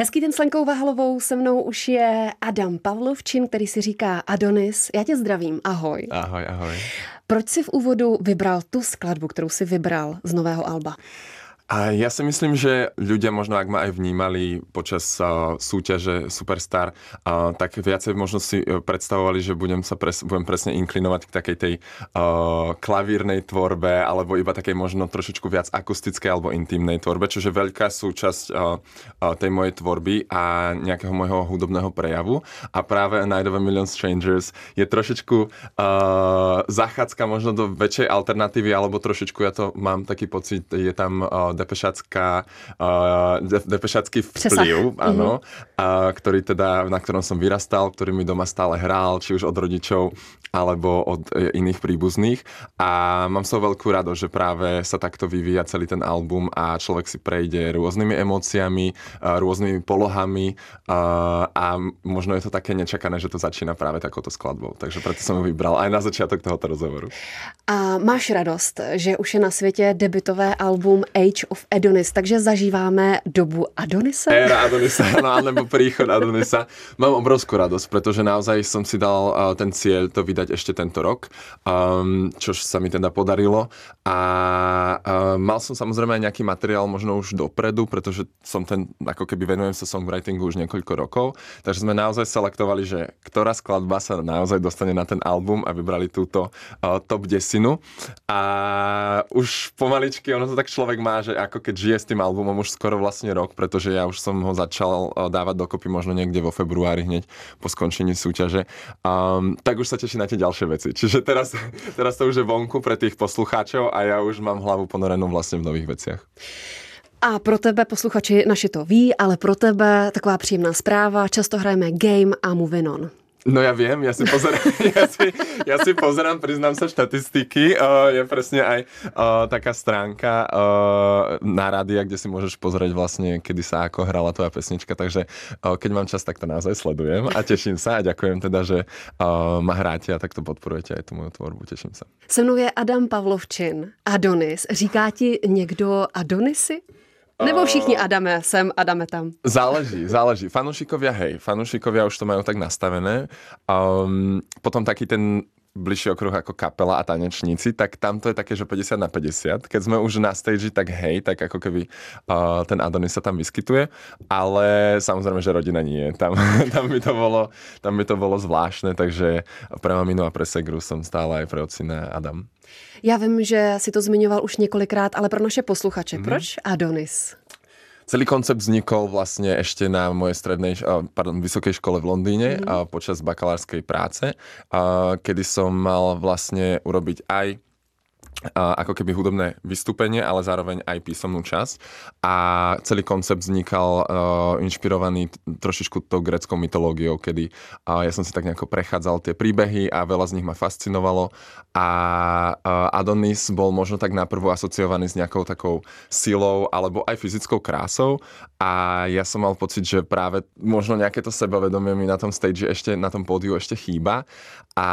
Hezký den s Lenkou Vahalovou, se mnou už je Adam Pavlovčin, který si říká Adonis. Já tě zdravím, ahoj. Ahoj, ahoj. Proč si v úvodu vybral tu skladbu, kterou si vybral z nového alba? A ja si myslím, že ľudia možno, ak ma aj vnímali počas uh, súťaže Superstar, uh, tak viacej možno si uh, predstavovali, že budem sa pres, budem presne inklinovať k takej tej uh, klavírnej tvorbe, alebo iba takej možno trošičku viac akustickej alebo intimnej tvorbe, čo je veľká súčasť uh, uh, tej mojej tvorby a nejakého môjho hudobného prejavu. A práve Night of a Million Strangers je trošičku uh, zachádzka možno do väčšej alternatívy, alebo trošičku, ja to mám taký pocit, je tam uh, depešacká, uh, de, depešacký vplyv, Přesah. áno, mm-hmm. uh, ktorý teda, na ktorom som vyrastal, ktorý mi doma stále hral, či už od rodičov, alebo od e, iných príbuzných. A mám so veľkú radosť, že práve sa takto vyvíja celý ten album a človek si prejde rôznymi emóciami, rôznymi polohami a možno je to také nečakané, že to začína práve takouto skladbou. Takže preto som ho vybral aj na začiatok tohoto rozhovoru. A máš radost, že už je na světě debitové album Age of Adonis, takže zažíváme dobu Adonisa? Éra Adonisa, no, alebo príchod Adonisa. Mám obrovskú radosť, pretože naozaj som si dal uh, ten cieľ to vydať ešte tento rok, um, čož sa mi teda podarilo. A uh, mal som samozrejme aj nejaký materiál možno už dopredu, pretože som ten, ako keby venujem sa songwritingu už niekoľko rokov, takže sme naozaj selektovali, že ktorá skladba sa naozaj dostane na ten album a vybrali túto uh, top desinu. A už pomaličky, ono to tak človek má, že ako keď žije s tým albumom už skoro vlastne rok, pretože ja už som ho začal eh, dávať dokopy možno niekde vo februári hneď po skončení súťaže, um, tak už sa teší na tie ďalšie veci. Čiže teraz, teraz to už je vonku pre tých poslucháčov a ja už mám hlavu ponorenú vlastne v nových veciach. A pro tebe, posluchači naši to ví, ale pro tebe taková příjemná zpráva. Často hrajeme game a moving on. No ja viem, ja si pozerám, ja si, ja si pozerám priznám sa, štatistiky. Uh, je presne aj uh, taká stránka uh, na rádia, kde si môžeš pozrieť vlastne, kedy sa ako hrala tvoja pesnička, takže uh, keď mám čas, tak to naozaj sledujem a teším sa a ďakujem teda, že uh, ma hráte a takto podporujete aj tú moju tvorbu, teším sa. Se mnou je Adam Pavlovčin, Adonis. Říká ti někdo Adonisy? Nebo všichni Adame sem, Adame tam? Záleží, záleží. Fanúšikovia, hej, fanúšikovia už to majú tak nastavené. Um, potom taký ten bližší okruh ako kapela a tanečníci, tak tam to je také, že 50 na 50. Keď sme už na stage, tak hej, tak ako keby uh, ten Adonis sa tam vyskytuje, ale samozrejme, že rodina nie. Tam, tam, by, to bolo, tam by to bolo zvláštne, takže pre maminu a pre segru som stále aj pre ocina Adam. Já vím, že si to zmiňoval už několikrát, ale pro naše posluchače, mm-hmm. proč Adonis? Celý koncept vznikol vlastne ešte na mojej strednej, pardon, vysokej škole v Londýne mm-hmm. počas bakalárskej práce, kedy som mal vlastne urobiť aj ako keby hudobné vystúpenie, ale zároveň aj písomnú časť. A celý koncept vznikal uh, inšpirovaný trošičku tou greckou mytológiou, kedy uh, ja som si tak nejako prechádzal tie príbehy a veľa z nich ma fascinovalo. A uh, Adonis bol možno tak naprvu asociovaný s nejakou takou silou alebo aj fyzickou krásou. A ja som mal pocit, že práve možno nejaké to sebavedomie mi na tom stage ešte, na tom pódiu ešte chýba. A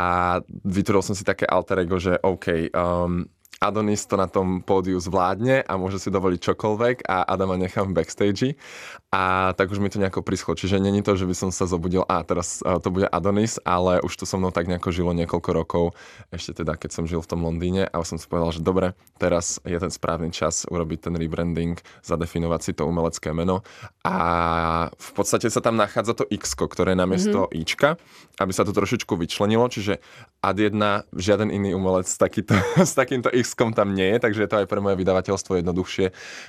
vytvoril som si také alter ego, že OK, um, Adonis to na tom pódiu zvládne a môže si dovoliť čokoľvek a Adama nechám v backstage a tak už mi to nejako prischlo. Čiže není to, že by som sa zobudil a teraz to bude Adonis, ale už to so mnou tak nejako žilo niekoľko rokov, ešte teda keď som žil v tom Londýne a som si povedal, že dobre, teraz je ten správny čas urobiť ten rebranding, zadefinovať si to umelecké meno a v podstate sa tam nachádza to X, ktoré je namiesto mm-hmm. Ička, aby sa to trošičku vyčlenilo, čiže Ad1, žiaden iný umelec s, takýto, s takýmto X tam nie je, takže je to aj pre moje vydavateľstvo jednoduchšie,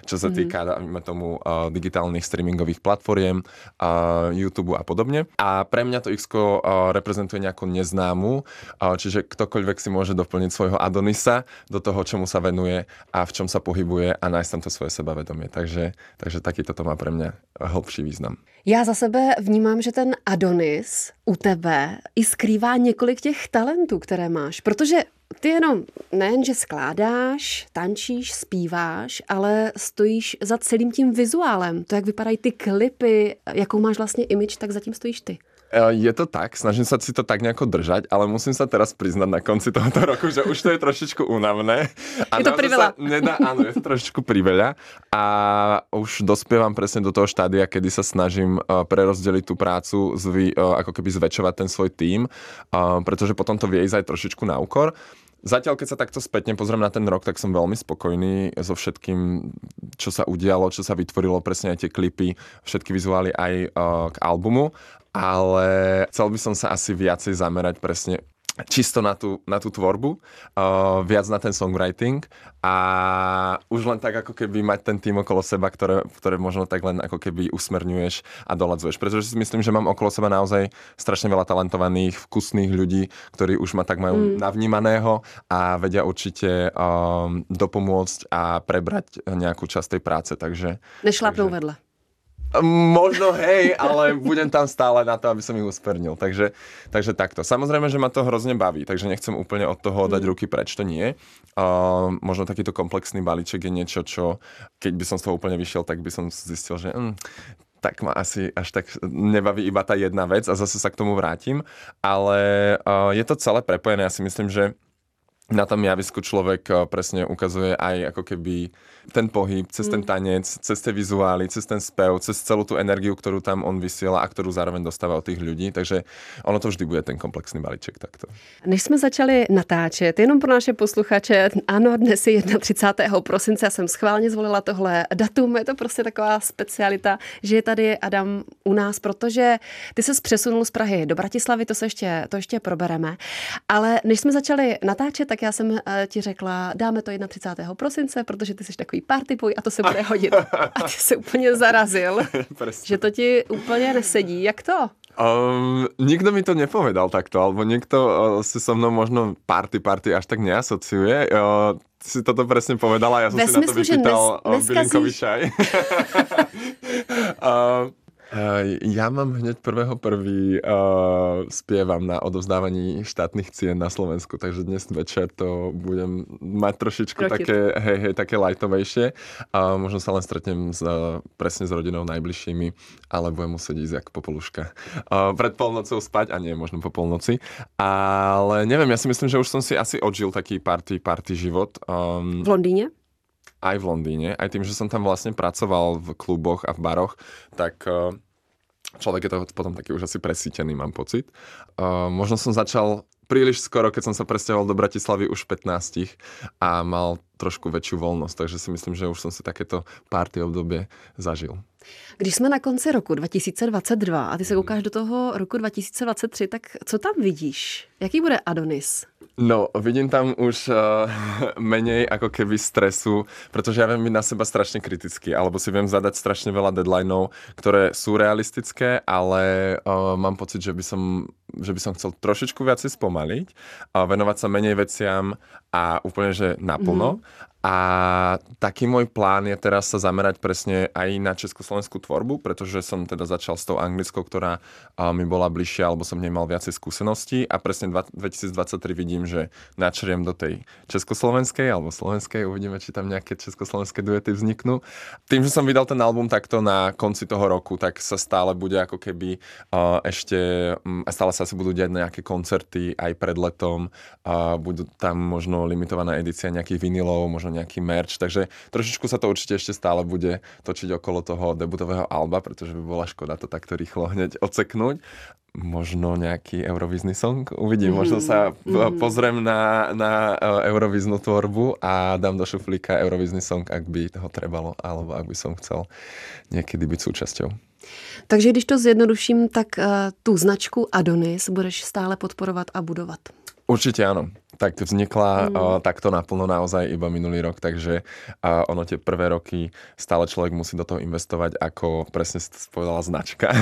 čo sa mhm. týka, mm-hmm. tomu, uh, digitálnych streamingových platformiem, uh, YouTube a podobne. A pre mňa to X uh, reprezentuje nejakú neznámu, uh, čiže ktokoľvek si môže doplniť svojho Adonisa do toho, čomu sa venuje a v čom sa pohybuje a nájsť tam to svoje sebavedomie. Takže, takže takýto to má pre mňa hlbší význam. Já za sebe vnímám, že ten Adonis u tebe i skrývá několik těch talentů, které máš, protože ty jenom nejen, že skládáš, tančíš, zpíváš, ale stojíš za celým tím vizuálem. To, jak vypadají ty klipy, jakou máš vlastně image, tak zatím stojíš ty. E, je to tak, snažím sa si to tak nejako držať, ale musím sa teraz priznať na konci tohoto roku, že už to je trošičku únavné. A je to priveľa. Nedá, áno, je to trošičku priveľa. A už dospievam presne do toho štádia, kedy sa snažím e, prerozdeliť tú prácu, zvy, e, ako keby zväčšovať ten svoj tím, pretože potom to vie ísť aj trošičku na úkor. Zatiaľ, keď sa takto spätne pozriem na ten rok, tak som veľmi spokojný so všetkým, čo sa udialo, čo sa vytvorilo, presne aj tie klipy, všetky vizuály aj uh, k albumu. Ale chcel by som sa asi viacej zamerať presne čisto na tú, na tú tvorbu, uh, viac na ten songwriting a už len tak ako keby mať ten tým okolo seba, ktoré, ktoré možno tak len ako keby usmerňuješ a doladzuješ. Pretože si myslím, že mám okolo seba naozaj strašne veľa talentovaných, vkusných ľudí, ktorí už ma tak majú mm. navnímaného a vedia určite um, dopomôcť a prebrať nejakú časť tej práce. Takže, Nešlapnú takže... vedle. Možno hej, ale budem tam stále na to, aby som ich uspernil. Takže, takže takto. Samozrejme, že ma to hrozne baví, takže nechcem úplne od toho dať mm. ruky preč, to nie. Uh, možno takýto komplexný balíček je niečo, čo keď by som z toho úplne vyšiel, tak by som zistil, že mm, tak ma asi až tak nebaví iba tá jedna vec a zase sa k tomu vrátim. Ale uh, je to celé prepojené. Ja si myslím, že na tom javisku človek eh, presne ukazuje aj ako keby ten pohyb, cez ten mm. tanec, cez tie vizuály, cez ten spev, cez celú tú energiu, ktorú tam on vysiela a ktorú zároveň dostáva od tých ľudí. Takže ono to vždy bude ten komplexný balíček takto. Než jsme začali natáčet, jenom pro naše posluchače, ano, dnes je 31. prosince, já jsem schválně zvolila tohle datum, je to prostě taková specialita, že je tady Adam u nás, protože ty se přesunul z Prahy do Bratislavy, to se ještě, to ještě probereme. Ale než jsme začali natáčet, tak tak já jsem eh, ti řekla, dáme to 31. prosince, protože ty jsi takový party boy a to se bude hodit. A ty se úplně zarazil, že to ti úplně nesedí. Jak to? Um, nikto mi to nepovedal takto, alebo niekto uh, si so mnou možno party party až tak neasociuje. Uh, si toto presne povedala, ja som Ve si smyslu, na to vypýtal nes, bylinkový šaj. uh, ja mám hneď prvého prvý uh, spievam na odovzdávaní štátnych cien na Slovensku, takže dnes večer to budem mať trošičku Roky. také, hej, hej, také lightovejšie. A možno sa len stretnem s, uh, presne s rodinou najbližšími, ale budem musieť ísť ako popoluška. Uh, pred polnocou spať, a nie, možno po polnoci. Ale neviem, ja si myslím, že už som si asi odžil taký party, party život. Um, v Londýne? Aj v Londýne, aj tým, že som tam vlastne pracoval v kluboch a v baroch, tak uh, človek je to potom taký už asi presítený, mám pocit. Uh, možno som začal príliš skoro, keď som sa presťahoval do Bratislavy už 15 a mal trošku väčšiu voľnosť, takže si myslím, že už som si takéto party obdobie zažil. Když jsme na konci roku 2022 a ty se koukáš do toho roku 2023, tak co tam vidíš? Jaký bude Adonis? No, vidím tam už uh, menej ako keby stresu, pretože ja viem byť na seba strašne kritický, alebo si viem zadať strašne veľa deadlineov, ktoré sú realistické, ale uh, mám pocit, že by som, že by som chcel trošičku viacej spomaliť, uh, venovať sa menej veciam a úplne, že naplno. Mm-hmm. A taký môj plán je teraz sa zamerať presne aj na československú tvorbu, pretože som teda začal s tou anglickou, ktorá mi bola bližšia, alebo som nemal viacej skúseností a presne 2023 vidím, že načriem do tej československej alebo slovenskej, uvidíme, či tam nejaké československé duety vzniknú. Tým, že som vydal ten album takto na konci toho roku, tak sa stále bude ako keby ešte, um, stále sa asi budú diať nejaké koncerty aj pred letom, budú tam možno limitovaná edícia nejakých vinilov, možno nejaký merch, takže trošičku sa to určite ešte stále bude točiť okolo toho debutového alba, pretože by bola škoda to takto rýchlo hneď oceknúť. Možno nejaký Eurovízny song, uvidím, mm-hmm. možno sa mm-hmm. pozriem na, na e, Eurovíznu tvorbu a dám do šuflíka Eurovízny song, ak by toho trebalo, alebo ak by som chcel niekedy byť súčasťou. Takže když to zjednoduším, tak uh, tu značku Adonis budeš stále podporovat a budovat. Určite áno. Tak vznikla mm. uh, takto naplno naozaj iba minulý rok, takže uh, ono tie prvé roky stále človek musí do toho investovať, ako presne povedala značka.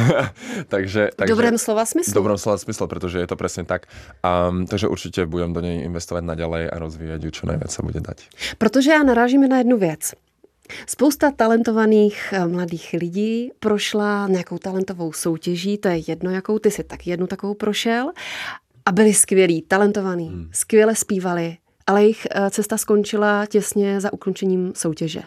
takže, takže, v dobrém slova smyslu. V dobrom slova smyslu, pretože je to presne tak. Um, takže určite budem do nej investovať naďalej a rozvíjať ju, čo najviac sa bude dať. Protože já narážíme na jednu věc. Spousta talentovaných eh, mladých lidí prošla nějakou talentovou soutěží, to je jedno, jakou ty si tak jednu takovou prošel a byli skvělí, talentovaní, hmm. skvěle zpívali, ale jejich eh, cesta skončila těsně za ukončením soutěže.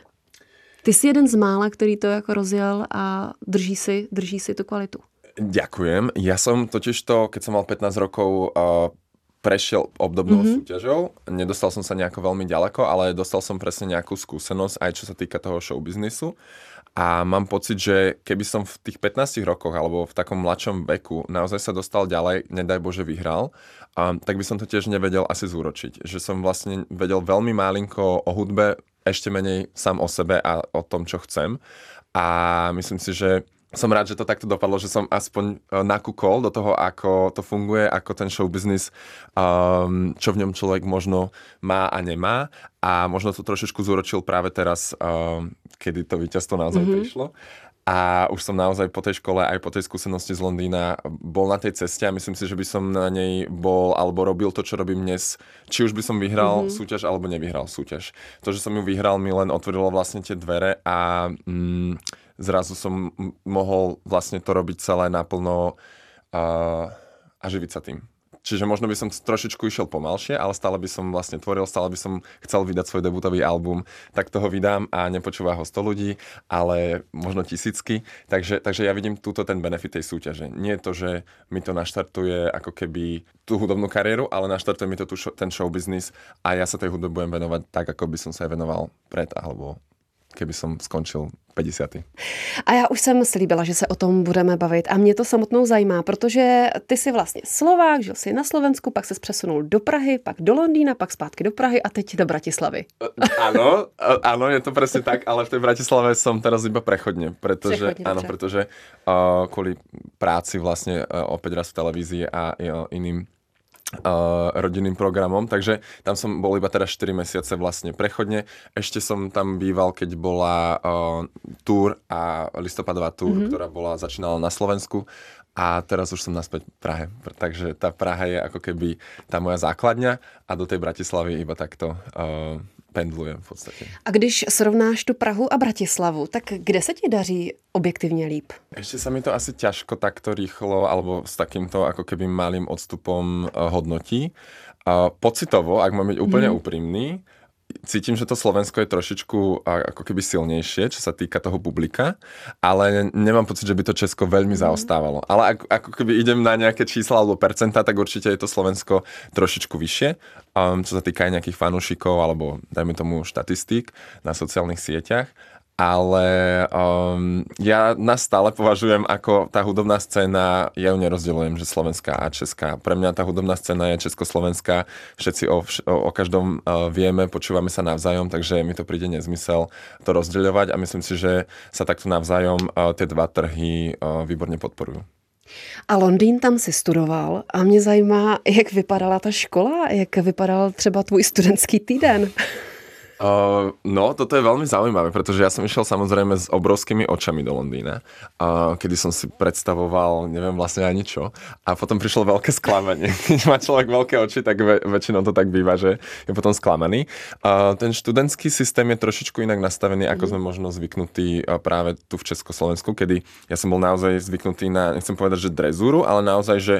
Ty jsi jeden z mála, který to jako rozjel a drží si, drží si tu kvalitu. Ďakujem. Ja som totiž to, keď som mal 15 rokov, uh, prešiel obdobnou mm-hmm. súťažou. Nedostal som sa nejako veľmi ďaleko, ale dostal som presne nejakú skúsenosť, aj čo sa týka toho showbiznisu. A mám pocit, že keby som v tých 15 rokoch alebo v takom mladšom veku naozaj sa dostal ďalej, nedaj Bože vyhral, um, tak by som to tiež nevedel asi zúročiť. Že som vlastne vedel veľmi málinko o hudbe, ešte menej sám o sebe a o tom, čo chcem. A myslím si, že som rád, že to takto dopadlo, že som aspoň e, nakúkol do toho, ako to funguje, ako ten show business, um, čo v ňom človek možno má a nemá. A možno to trošičku zúročil práve teraz, um, kedy to víťazstvo naozaj mm-hmm. prišlo. A už som naozaj po tej škole, aj po tej skúsenosti z Londýna bol na tej ceste a myslím si, že by som na nej bol alebo robil to, čo robím dnes. Či už by som vyhral mm-hmm. súťaž alebo nevyhral súťaž. To, že som ju vyhral, mi len otvorilo vlastne tie dvere a mm, zrazu som mohol vlastne to robiť celé naplno a, a živiť sa tým. Čiže možno by som trošičku išiel pomalšie, ale stále by som vlastne tvoril, stále by som chcel vydať svoj debutový album, tak toho vydám a nepočúva ho 100 ľudí, ale možno tisícky. Takže, takže ja vidím túto ten benefit tej súťaže. Nie je to, že mi to naštartuje ako keby tú hudobnú kariéru, ale naštartuje mi to tu, ten show business a ja sa tej hudbe budem venovať tak, ako by som sa aj venoval pred alebo keby som skončil 50. A já už jsem slíbila, že se o tom budeme bavit a mě to samotnou zajímá, protože ty jsi vlastně Slovák, žil jsi na Slovensku, pak se přesunul do Prahy, pak do Londýna, pak zpátky do Prahy a teď do Bratislavy. Áno, áno, je to presne tak, ale v tej Bratislave som teraz iba prechodne, pretože, prechodne, áno, pretože uh, kvôli práci vlastne uh, opäť raz v televízii a uh, iným Uh, rodinným programom, takže tam som bol iba teraz 4 mesiace vlastne prechodne. Ešte som tam býval, keď bola uh, túr a listopadová túr, mm-hmm. ktorá bola, začínala na Slovensku a teraz už som naspäť v Prahe. Takže tá Praha je ako keby tá moja základňa a do tej Bratislavy iba takto uh, pendlujem v podstate. A když srovnáš tu Prahu a Bratislavu, tak kde se ti daří objektivně líp? Ešte sa mi to asi ťažko takto rýchlo alebo s takýmto ako keby malým odstupom eh, hodnotí. Pocitovo, ak mám byť úplne mm. úprimný, cítim, že to Slovensko je trošičku ako keby silnejšie, čo sa týka toho publika, ale nemám pocit, že by to Česko veľmi mm. zaostávalo. Ale ako, ako keby idem na nejaké čísla alebo percenta, tak určite je to Slovensko trošičku vyššie, um, čo sa týka aj nejakých fanúšikov alebo dajme tomu štatistík na sociálnych sieťach ale um, ja nás stále považujem ako tá hudobná scéna, ja ju nerozdeľujem, že slovenská a česká. Pre mňa tá hudobná scéna je československá, všetci o, o, o každom uh, vieme, počúvame sa navzájom, takže mi to príde nezmysel to rozdeľovať a myslím si, že sa takto navzájom uh, tie dva trhy uh, výborne podporujú. A Londýn tam si studoval a mě zajímá, jak vypadala ta škola, jak vypadal třeba tvůj studentský týden. Uh, no, toto je veľmi zaujímavé, pretože ja som išiel samozrejme s obrovskými očami do Londýna, uh, kedy som si predstavoval, neviem vlastne ani čo. A potom prišlo veľké sklamanie. Keď má človek veľké oči, tak ve- väčšinou to tak býva, že je potom sklamaný. Uh, ten študentský systém je trošičku inak nastavený, ako mm. sme možno zvyknutí uh, práve tu v Československu, kedy ja som bol naozaj zvyknutý na, nechcem povedať, že drezúru, ale naozaj, že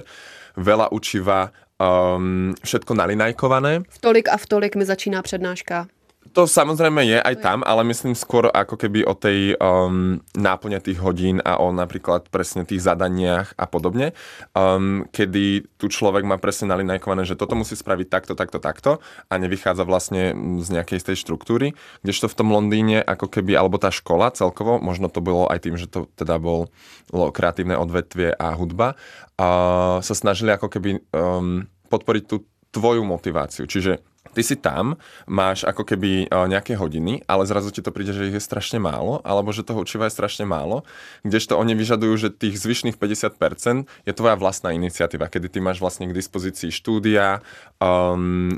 veľa učiva um, všetko nalinajkované. V tolik a v tolik mi začíná přednáška. To samozrejme je aj tam, ale myslím skôr ako keby o tej um, náplne tých hodín a o napríklad presne tých zadaniach a podobne, um, kedy tu človek má presne nalinajkované, že toto musí spraviť takto, takto, takto a nevychádza vlastne z nejakej z tej štruktúry, kdežto v tom Londýne ako keby, alebo tá škola celkovo, možno to bolo aj tým, že to teda bolo kreatívne odvetvie a hudba, uh, sa snažili ako keby um, podporiť tú tvoju motiváciu. Čiže ty si tam, máš ako keby e, nejaké hodiny, ale zrazu ti to príde, že ich je strašne málo, alebo že toho učiva je strašne málo, kdežto oni vyžadujú, že tých zvyšných 50% je tvoja vlastná iniciatíva, kedy ty máš vlastne k dispozícii štúdia, um,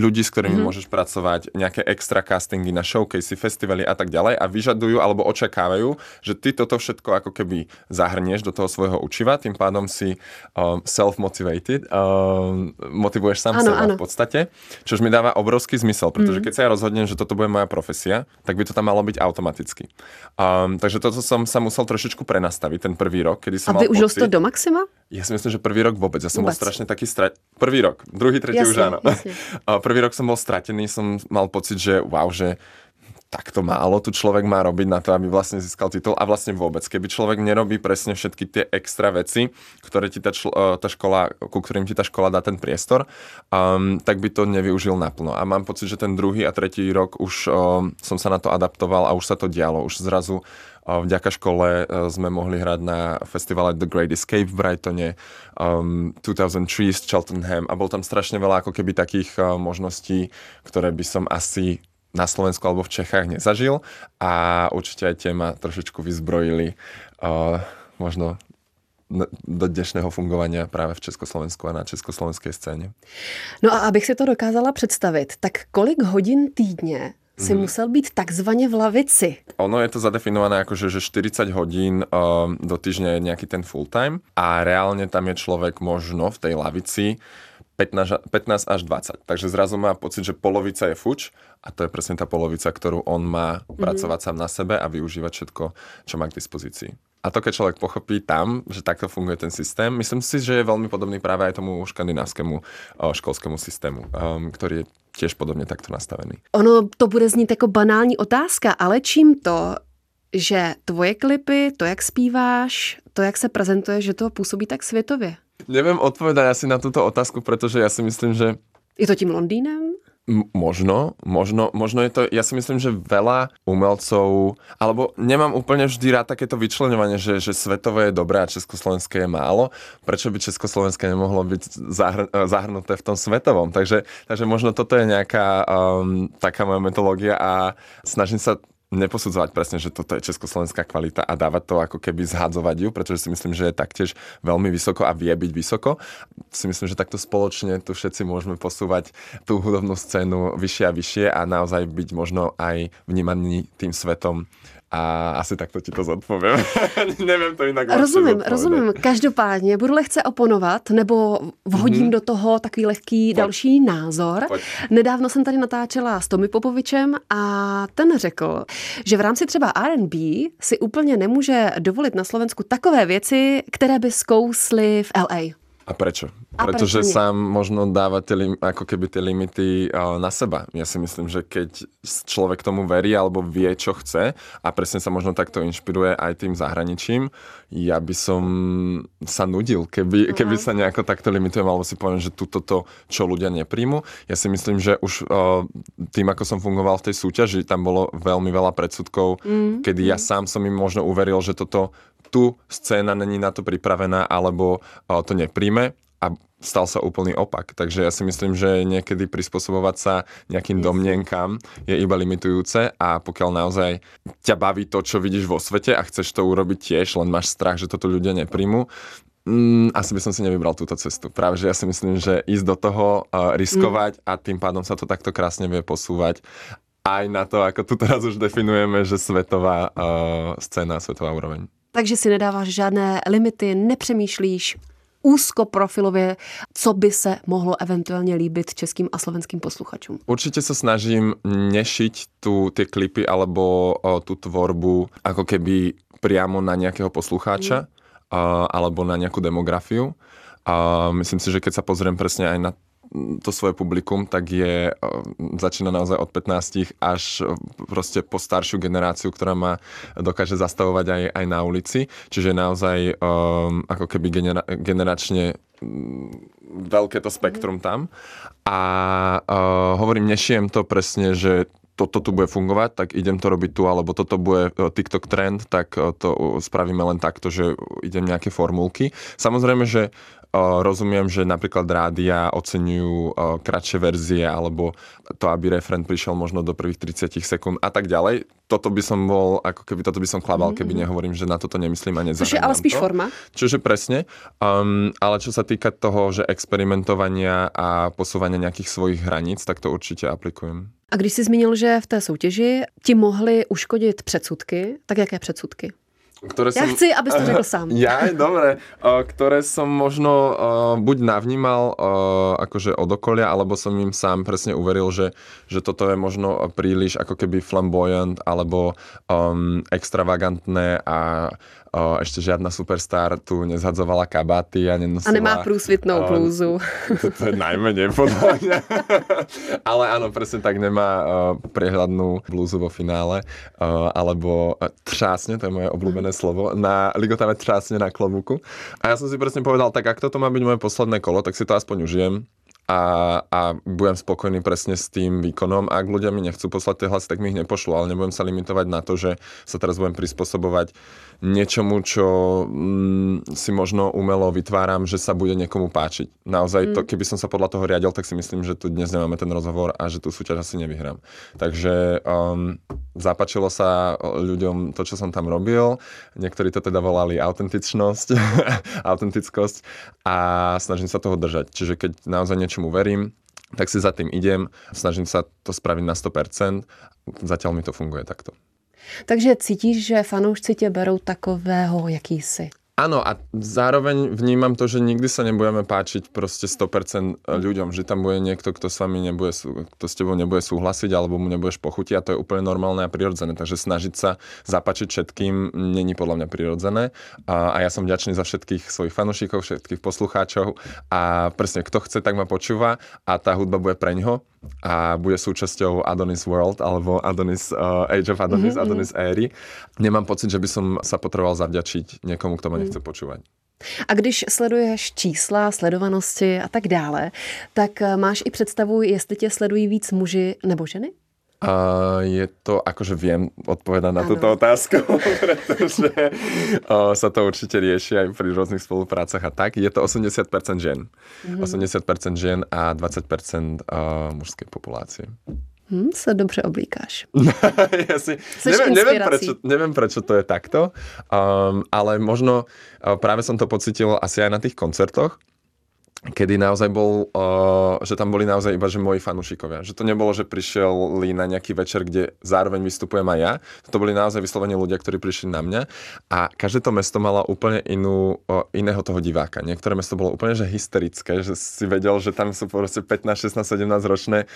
ľudí, s ktorými mm-hmm. môžeš pracovať, nejaké extra castingy na showcasey, festivaly a tak ďalej a vyžadujú alebo očakávajú, že ty toto všetko ako keby zahrnieš do toho svojho učiva, tým pádom si um, self-motivated, um, motivuješ sám ano, seba ano. v podstate, Čož mi dáva obrovský zmysel, pretože mm. keď sa ja rozhodnem, že toto bude moja profesia, tak by to tam malo byť automaticky. Um, takže toto som sa musel trošičku prenastaviť ten prvý rok, kedy som A mal už to do maxima? Ja si myslím, že prvý rok vôbec. Ja som vôbec. bol strašne taký stra... Prvý rok, druhý, tretí jasne, už áno. Jasne. prvý rok som bol stratený, som mal pocit, že wow, že takto málo tu človek má robiť na to, aby vlastne získal titul a vlastne vôbec. Keby človek nerobí presne všetky tie extra veci, ktoré ti tá, e, tá škola, ku ktorým ti tá škola dá ten priestor, um, tak by to nevyužil naplno. A mám pocit, že ten druhý a tretí rok už um, som sa na to adaptoval a už sa to dialo. Už zrazu uh, vďaka škole uh, sme mohli hrať na festivale The Great Escape v Brightone, um, 2003 z Cheltenham a bol tam strašne veľa ako keby takých uh, možností, ktoré by som asi na Slovensku alebo v Čechách nezažil a určite aj tie ma trošičku vyzbrojili uh, možno do dnešného fungovania práve v Československu a na československej scéně. No a abych si to dokázala představit, tak kolik hodin týdně si hmm. musel být takzvaně v lavici. Ono je to zadefinované ako, že, že 40 hodín um, do týždňa je nejaký ten full time a reálne tam je človek možno v tej lavici 15, 15 až 20. Takže zrazu má pocit, že polovica je fuč a to je presne tá polovica, ktorú on má mm-hmm. pracovať sám na sebe a využívať všetko, čo má k dispozícii. A to, keď človek pochopí tam, že takto funguje ten systém, myslím si, že je veľmi podobný práve aj tomu škandinávskému školskému systému, um, ktorý je tiež podobne takto nastavený. Ono to bude znít jako banální otázka, ale čím to, že tvoje klipy, to, jak zpíváš, to, jak se prezentuje, že to působí tak světově? Neviem odpovedať asi na túto otázku, pretože ja si myslím, že... Je to tím Londýnem? M- možno, možno, možno je to, ja si myslím, že veľa umelcov, alebo nemám úplne vždy rád takéto vyčlenovanie, že, že svetové je dobré a československé je málo. Prečo by československé nemohlo byť zahr- zahrnuté v tom svetovom? Takže, takže možno toto je nejaká um, taká moja metodológia a snažím sa neposudzovať presne, že toto je československá kvalita a dávať to ako keby zhadzovať ju, pretože si myslím, že je taktiež veľmi vysoko a vie byť vysoko. Si myslím, že takto spoločne tu všetci môžeme posúvať tú hudobnú scénu vyššie a vyššie a naozaj byť možno aj vnímaný tým svetom a asi takto ti to zodpovím. Nevím to jinak Rozumím, rozumím. Každopádně budu lehce oponovat, nebo vhodím mm-hmm. do toho takový lehký Pojď. další názor. Pojď. Nedávno jsem tady natáčela s Tomi Popovičem a ten řekl, že v rámci třeba R&B si úplně nemůže dovolit na Slovensku takové věci, které by zkously v LA. A prečo? A Pretože prečo sám možno dáva tie, ako keby tie limity na seba. Ja si myslím, že keď človek tomu verí alebo vie, čo chce a presne sa možno takto inšpiruje aj tým zahraničím, ja by som sa nudil, keby, uh-huh. keby sa nejako takto limitujem alebo si poviem, že túto to, čo ľudia nepríjmu. Ja si myslím, že už tým, ako som fungoval v tej súťaži, tam bolo veľmi veľa predsudkov, mm. kedy ja sám som im možno uveril, že toto tu scéna není na to pripravená alebo to nepríjme a stal sa úplný opak. Takže ja si myslím, že niekedy prispôsobovať sa nejakým domnienkam je iba limitujúce a pokiaľ naozaj ťa baví to, čo vidíš vo svete a chceš to urobiť tiež, len máš strach, že toto ľudia nepríjmu, Mm, asi by som si nevybral túto cestu. Práve, že ja si myslím, že ísť do toho, uh, riskovať mm. a tým pádom sa to takto krásne vie posúvať aj na to, ako tu teraz už definujeme, že svetová uh, scéna, svetová úroveň. Takže si nedáváš žádné limity, nepřemýšlíš úzkoprofilově, co by se mohlo eventuálně líbit českým a slovenským posluchačům? Určite sa snažím nešiť tu tie klipy alebo o, tú tvorbu ako keby priamo na nejakého poslucháča mm. a, alebo na nejakú demografiu. A myslím si, že keď sa pozriem presne aj na to svoje publikum, tak je, e, začína naozaj od 15 až e, proste po staršiu generáciu, ktorá ma dokáže zastavovať aj, aj na ulici. Čiže naozaj um, ako keby genera- generačne veľké to spektrum tam. A uh, hovorím, nešijem to presne, že toto tu bude fungovať, tak idem to robiť tu, alebo toto bude TikTok trend, tak to spravíme len takto, že idem nejaké formulky. Samozrejme, že rozumiem, že napríklad rádia oceňujú kratšie verzie alebo to, aby referent prišiel možno do prvých 30 sekúnd a tak ďalej. Toto by som bol, ako keby toto by som klabal, mm-hmm. keby nehovorím, že na toto nemyslím a nezahrám Čiže ale spíš to. forma. Čiže presne. Um, ale čo sa týka toho, že experimentovania a posúvania nejakých svojich hraníc, tak to určite aplikujem. A když jsi zmínil, že v té soutěži ti mohli uškodit předsudky, tak jaké předsudky? Ktoré ja som, chci, aby to řekl sám. Ja, dobre. Ktoré som možno buď navnímal akože od okolia, alebo som im sám presne uveril, že, že toto je možno príliš ako keby flamboyant, alebo um, extravagantné a O, ešte žiadna superstar tu nezhadzovala kabaty a nenosila... A nemá prúsvitnou blúzu. To, to je najmenej podľa mňa. Ale áno, presne tak nemá uh, prehľadnú blúzu vo finále. Uh, alebo třásne, to je moje obľúbené slovo, na ligotave třásne na klobuku. A ja som si presne povedal, tak ak toto má byť moje posledné kolo, tak si to aspoň užijem a, a budem spokojný presne s tým výkonom. Ak ľudia mi nechcú poslať tie hlasy, tak mi ich nepošlu, ale nebudem sa limitovať na to, že sa teraz budem prispôsobovať niečomu, čo mm, si možno umelo vytváram, že sa bude niekomu páčiť. Naozaj, to, mm. keby som sa podľa toho riadil, tak si myslím, že tu dnes nemáme ten rozhovor a že tú súťaž asi nevyhrám. Takže um, zapáčilo sa ľuďom to, čo som tam robil. Niektorí to teda volali autentičnosť, autentickosť a snažím sa toho držať. Čiže keď naozaj niečo niečomu verím, tak si za tým idem, snažím sa to spraviť na 100%, zatiaľ mi to funguje takto. Takže cítíš, že fanoušci tě berou takového, jaký jsi? Áno, a zároveň vnímam to, že nikdy sa nebudeme páčiť proste 100% ľuďom, že tam bude niekto, kto s vami nebude, kto s tebou nebude súhlasiť alebo mu nebudeš pochutiť a to je úplne normálne a prirodzené. Takže snažiť sa zapačiť všetkým není podľa mňa prirodzené. A, a ja som vďačný za všetkých svojich fanúšikov, všetkých poslucháčov a presne kto chce, tak ma počúva a tá hudba bude preňho a bude súčasťou Adonis World alebo Adonis, uh, Age of Adonis, mm-hmm. Adonis éry. Nemám pocit, že by som sa potreboval zavďačiť niekomu, kto ma nechce mm. počúvať. A když sleduješ čísla, sledovanosti a tak dále, tak eh, máš i představu, jestli tě sledují víc muži nebo ženy? Uh, je to, akože viem odpovedať na ano. túto otázku, pretože uh, sa to určite rieši aj pri rôznych spoluprácach a tak. Je to 80% žien. Mm-hmm. 80% žien a 20% uh, mužskej populácie. Hmm, sa dobře oblíkáš. ja si, neviem, neviem, prečo, neviem, prečo to je takto, um, ale možno uh, práve som to pocitil asi aj na tých koncertoch, kedy naozaj bol, uh, že tam boli naozaj iba že moji fanúšikovia. Že to nebolo, že prišiel Lee na nejaký večer, kde zároveň vystupujem aj ja. To boli naozaj vyslovene ľudia, ktorí prišli na mňa a každé to mesto malo úplne inú, uh, iného toho diváka. Niektoré mesto bolo úplne že hysterické, že si vedel, že tam sú proste 15, 16, 17 ročné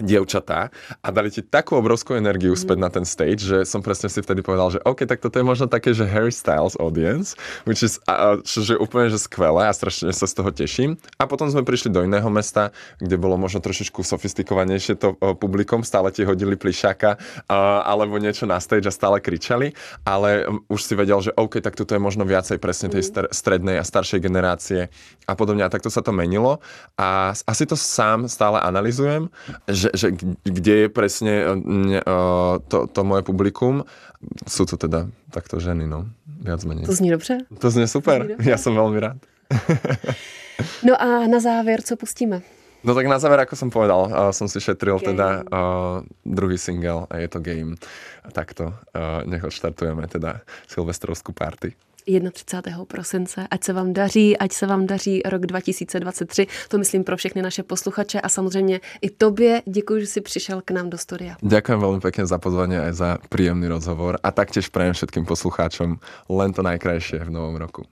dievčatá a dali ti takú obrovskú energiu späť mm. na ten stage, že som presne si vtedy povedal, že OK, tak toto je možno také, že Harry Styles audience, which is, a, čo je úplne že skvelé a strašne sa z toho teším. A potom sme prišli do iného mesta, kde bolo možno trošičku sofistikovanejšie to o, publikum, stále ti hodili plišaka a, alebo niečo na stage a stále kričali, ale už si vedel, že OK, tak toto je možno viacej presne tej mm. strednej a staršej generácie a podobne. A takto sa to menilo a asi to sám stále analizujem, že že, kde je presne uh, to, to moje publikum. Sú to teda takto ženy, no. Viac menej. To zní dobře. To zní super. To zní Ja som veľmi rád. no a na záver, co pustíme? No tak na záver, ako som povedal, uh, som si šetril game. teda uh, druhý single a je to Game. Takto, uh, nech odštartujeme teda Silvestrovskú party. 31. prosince. Ať se vám daří, ať se vám daří rok 2023. To myslím pro všechny naše posluchače a samozřejmě i tobě. Děkuji, že jsi přišel k nám do studia. Ďakujem veľmi pekne za pozvanie aj za príjemný rozhovor a taktiež prajem všetkým poslucháčom len to najkrajšie v novom roku.